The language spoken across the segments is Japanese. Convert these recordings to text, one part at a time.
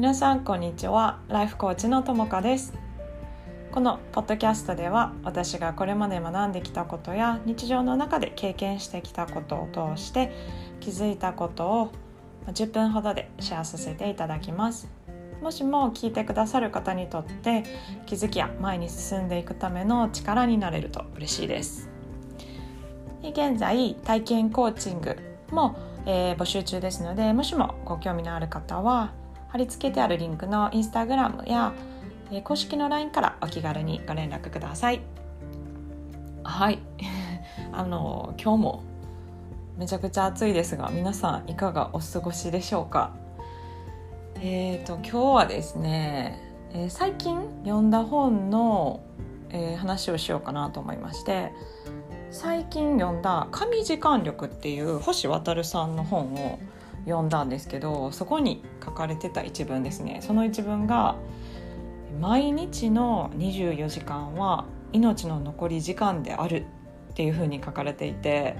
皆さんこんにちは。ライフコーチのともかです。このポッドキャストでは私がこれまで学んできたことや日常の中で経験してきたことを通して気づいたことを10分ほどでシェアさせていただきます。もしも聞いてくださる方にとって気づきや前に進んでいくための力になれると嬉しいです。現在体験コーチングも、えー、募集中ですのでもしもご興味のある方は貼り付けてあるリンクのインスタグラムや、えー、公式の LINE からお気軽にご連絡ください。はい。あの今日もめちゃくちゃ暑いですが皆さんいかがお過ごしでしょうか？えっ、ー、と今日はですね、えー、最近読んだ本の、えー、話をしようかなと思いまして最近読んだ「神時間力」っていう星渉さんの本を読んだんですけどそこに書かれてた一文ですね。その一文が「毎日の24時間は命の残り時間である」っていうふうに書かれていて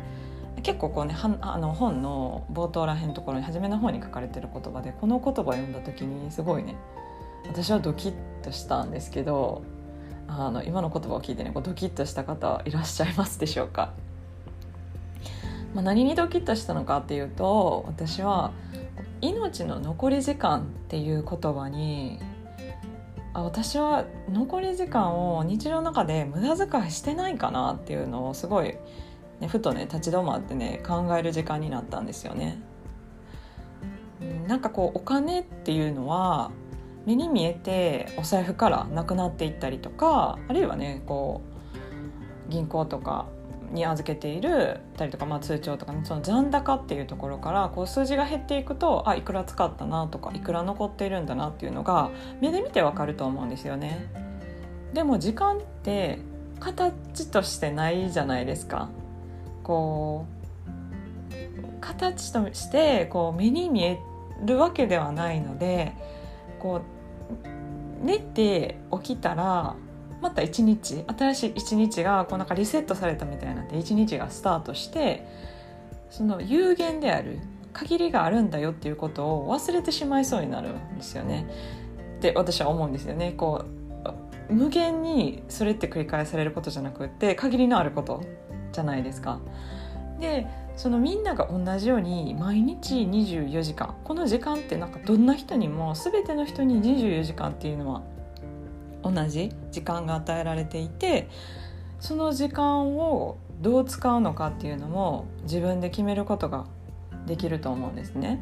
結構こうねあの本の冒頭らへんのところに初めの方に書かれてる言葉でこの言葉を読んだ時にすごいね私はドキッとしたんですけどあの今の言葉を聞いてねこうドキッとした方いらっしゃいますでしょうか？まあ、何にドキッとしたのかっていうと私は「命の残り時間」っていう言葉にあ私は残り時間を日常の中で無駄遣いしてないかなっていうのをすごい、ね、ふとね立ち止まってね考える時間になったんですよね。なんかこうお金っていうのは目に見えてお財布からなくなっていったりとかあるいはねこう銀行とかに預けているたりとか、まあ、通帳とか、ね、その残高っていうところからこう数字が減っていくとあいくら使ったなとかいくら残っているんだなっていうのが目で見てわかると思うんですよね。でも時間って形としてないじゃないですか。こう形としてこう目に見えるわけではないのでこう寝て起きたらまた一日新しい一日がこうなんかリセットされたみたいなって一日がスタートしてその有限である限りがあるんだよっていうことを忘れてしまいそうになるんですよね。って私は思うんですよね。こう無限にそれって繰り返されることじゃなくって限りのあることじゃないですか。でそのみんなが同じように毎日24時間この時間ってなんかどんな人にも全ての人に24時間っていうのは同じ時間が与えられていてその時間をどう使うのかっていうのも自分で決めることができると思うんですね。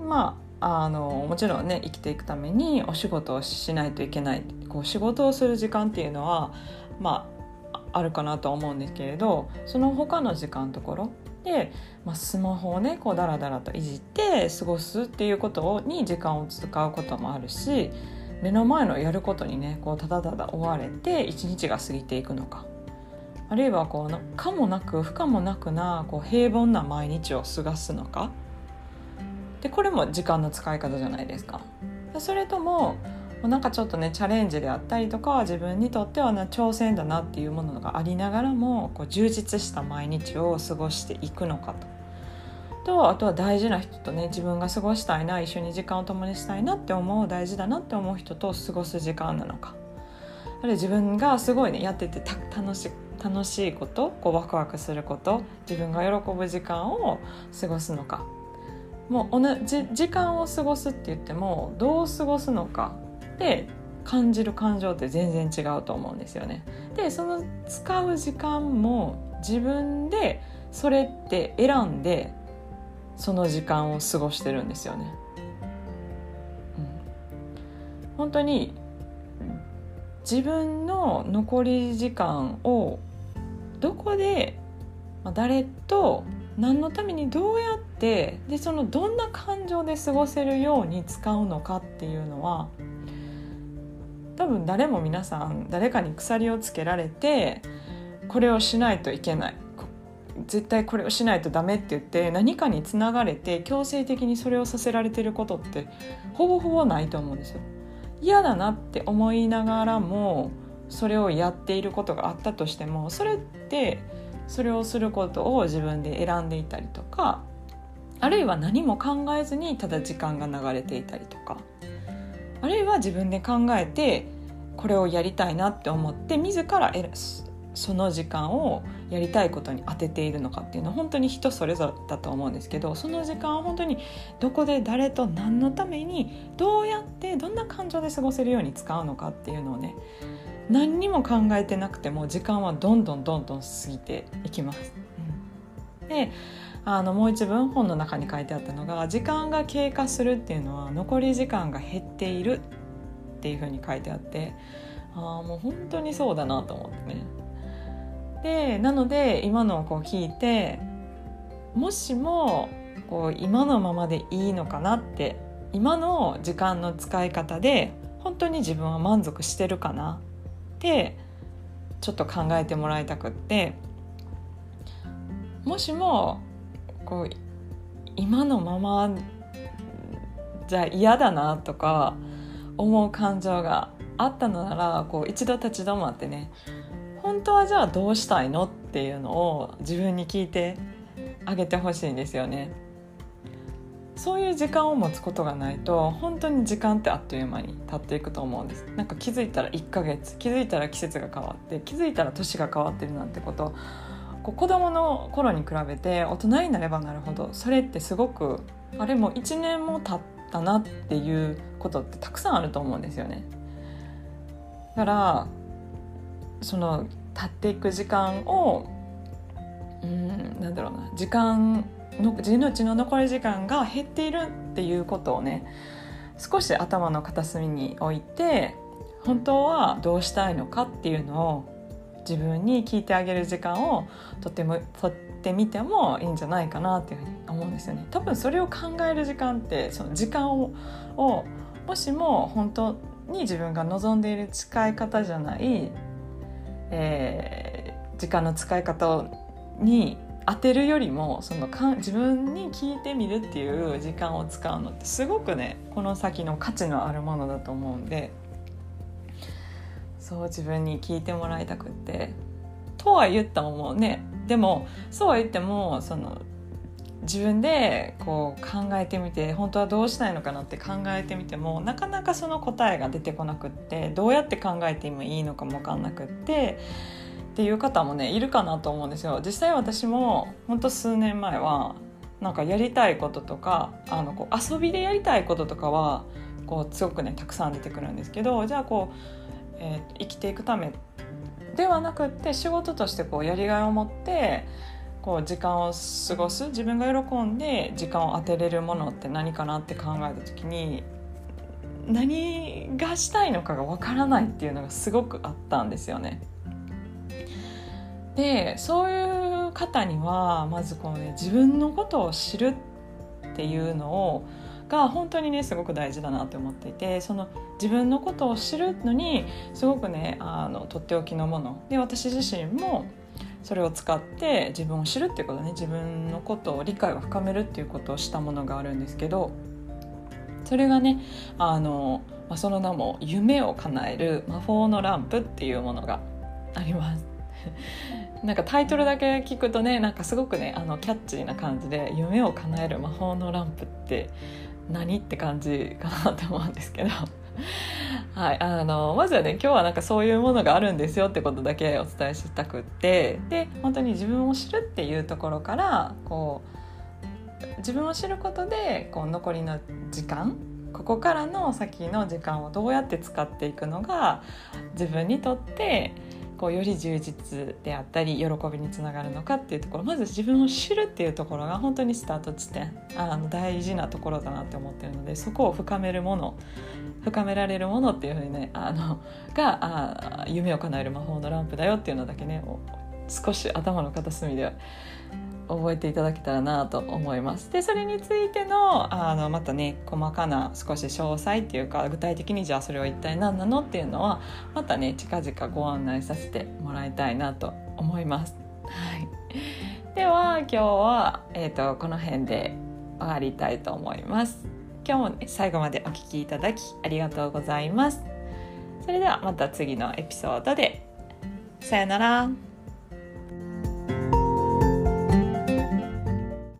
まああのもちろんね生きていくためにお仕事をしないといけないこう仕事をする時間っていうのはまああるかなと思うんですけれどその他の時間のところで、まあ、スマホをねこうダラダラといじって過ごすっていうことに時間を使うこともあるし目の前のやることにねこうただただ追われて一日が過ぎていくのか。あるいはこうかもなく不可もなくなこう平凡な毎日を過ごすのか。でこれも時間の使い方じゃないですか。それともなんかちょっとねチャレンジであったりとか自分にとってはな挑戦だなっていうものがありながらもこう充実した毎日を過ごしていくのかと。とあとは大事な人とね自分が過ごしたいな一緒に時間を共にしたいなって思う大事だなって思う人と過ごす時間なのかあるいは自分がすごいねやってて楽し楽しいことこうワクワクすること自分が喜ぶ時間を過ごすのかもう同じ時間を過ごすって言ってもどう過ごすのかで感じる感情って全然違うと思うんですよね。でその使う時間も自分でそれって選んでその時間を過ごしてるんですよね。うん、本当に自分の残り時間をどこで誰と何のためにどうやってでそのどんな感情で過ごせるように使うのかっていうのは多分誰も皆さん誰かに鎖をつけられてこれをしないといけない絶対これをしないとダメって言って何かにつながれて強制的にそれをさせられてることってほぼほぼないと思うんですよ。嫌だなって思いながらもそれをやっていることがあったとしてもそれってそれをすることを自分で選んでいたりとかあるいは何も考えずにただ時間が流れていたりとかあるいは自分で考えてこれをやりたいなって思って自ら選その時間をやりたいことに当てているのかっていうのは本当に人それぞれだと思うんですけどその時間を本当にどこで誰と何のためにどうやってどんな感情で過ごせるように使うのかっていうのをね何にも考えてなくても時間はどんどんどんどん過ぎていきます。うん、であのもう一文本の中に書いてあったのが時間が経過するっていうのは残り時間が減っているっていうふうに書いてあってああもう本当にそうだなと思ってね。でなので今のをこう聞いてもしもこう今のままでいいのかなって今の時間の使い方で本当に自分は満足してるかなってちょっと考えてもらいたくってもしもこう今のままじゃ嫌だなとか思う感情があったのならこう一度立ち止まってね本当はじゃあどうしたいのっていうのを自分に聞いてあげてほしいんですよね。そういう時間を持つことがないと本当に時間ってあっという間に経っていくと思うんですなんか気づいたら1ヶ月気づいたら季節が変わって気づいたら年が変わってるなんてことこう子供の頃に比べて大人になればなるほどそれってすごくあれも1年も経ったなっていうことってたくさんあると思うんですよね。だからその経っていく時間をうんなんだろうな時間の命の残り時間が減っているっていうことをね少し頭の片隅に置いて本当はどうしたいのかっていうのを自分に聞いてあげる時間をとってもとってみてもいいんじゃないかなっていうふうに思うんですよね。多分それを考える時間ってその時間をもしも本当に自分が望んでいる使い方じゃない、えー、時間の使い方に当てるよりもそのか自分に聞いてみるっていう時間を使うのってすごくねこの先の価値のあるものだと思うんでそう自分に聞いてもらいたくってとは言ったもんねでもそうは言ってもその自分でこう考えてみて本当はどうしたいのかなって考えてみてもなかなかその答えが出てこなくってどうやって考えてもいいのかも分かんなくってっていう方もねいるかなと思うんですよ。実際私も本当数年前はなんかやりたいこととかあのこう遊びでやりたいこととかはこうすごくねたくさん出てくるんですけどじゃあこう、えー、生きていくためではなくって仕事としてこうやりがいを持ってこう時間を過ごす自分が喜んで時間を当てれるものって何かなって考えた時に何がしたいのかがわからないっていうのがすごくあったんですよね。でそういう方にはまずこのね自分のことを知るっていうのをが本当にねすごく大事だなって思っていてその自分のことを知るのにすごくねあのとっておきのもので私自身もそれを使って自分を知るっていうことね自分のことを理解を深めるっていうことをしたものがあるんですけどそれがねあの、まあ、その名も「夢を叶える魔法のランプ」っていうものがあります。なんかタイトルだけ聞くとねなんかすごくねあのキャッチーな感じで夢を叶える魔法のランプって何って感じかなと思うんですけど はい、あのまずはね今日はなんかそういうものがあるんですよってことだけお伝えしたくってで本当に自分を知るっていうところからこう自分を知ることでこう残りの時間ここからの先の時間をどうやって使っていくのが自分にとってこうより充実であったり喜びにつながるのかっていうところ。まず自分を知るっていうところが本当にスタート地点。あの大事なところだなって思ってるのでそこを深めるもの深められるものっていうふうにねあのがあ夢を叶える魔法のランプだよっていうのだけね少し頭の片隅で覚えていただけたらなと思います。でそれについてのあのまたね細かな少し詳細っていうか具体的にじゃあそれは一体何なのっていうのはまたね近々ご案内させてもらいたいなと思います。はい、では今日は、えーと、この辺で終わりたいと思います。今日も、ね、最後までお聴きいただきありがとうございます。それではまた次のエピソードでさよなら。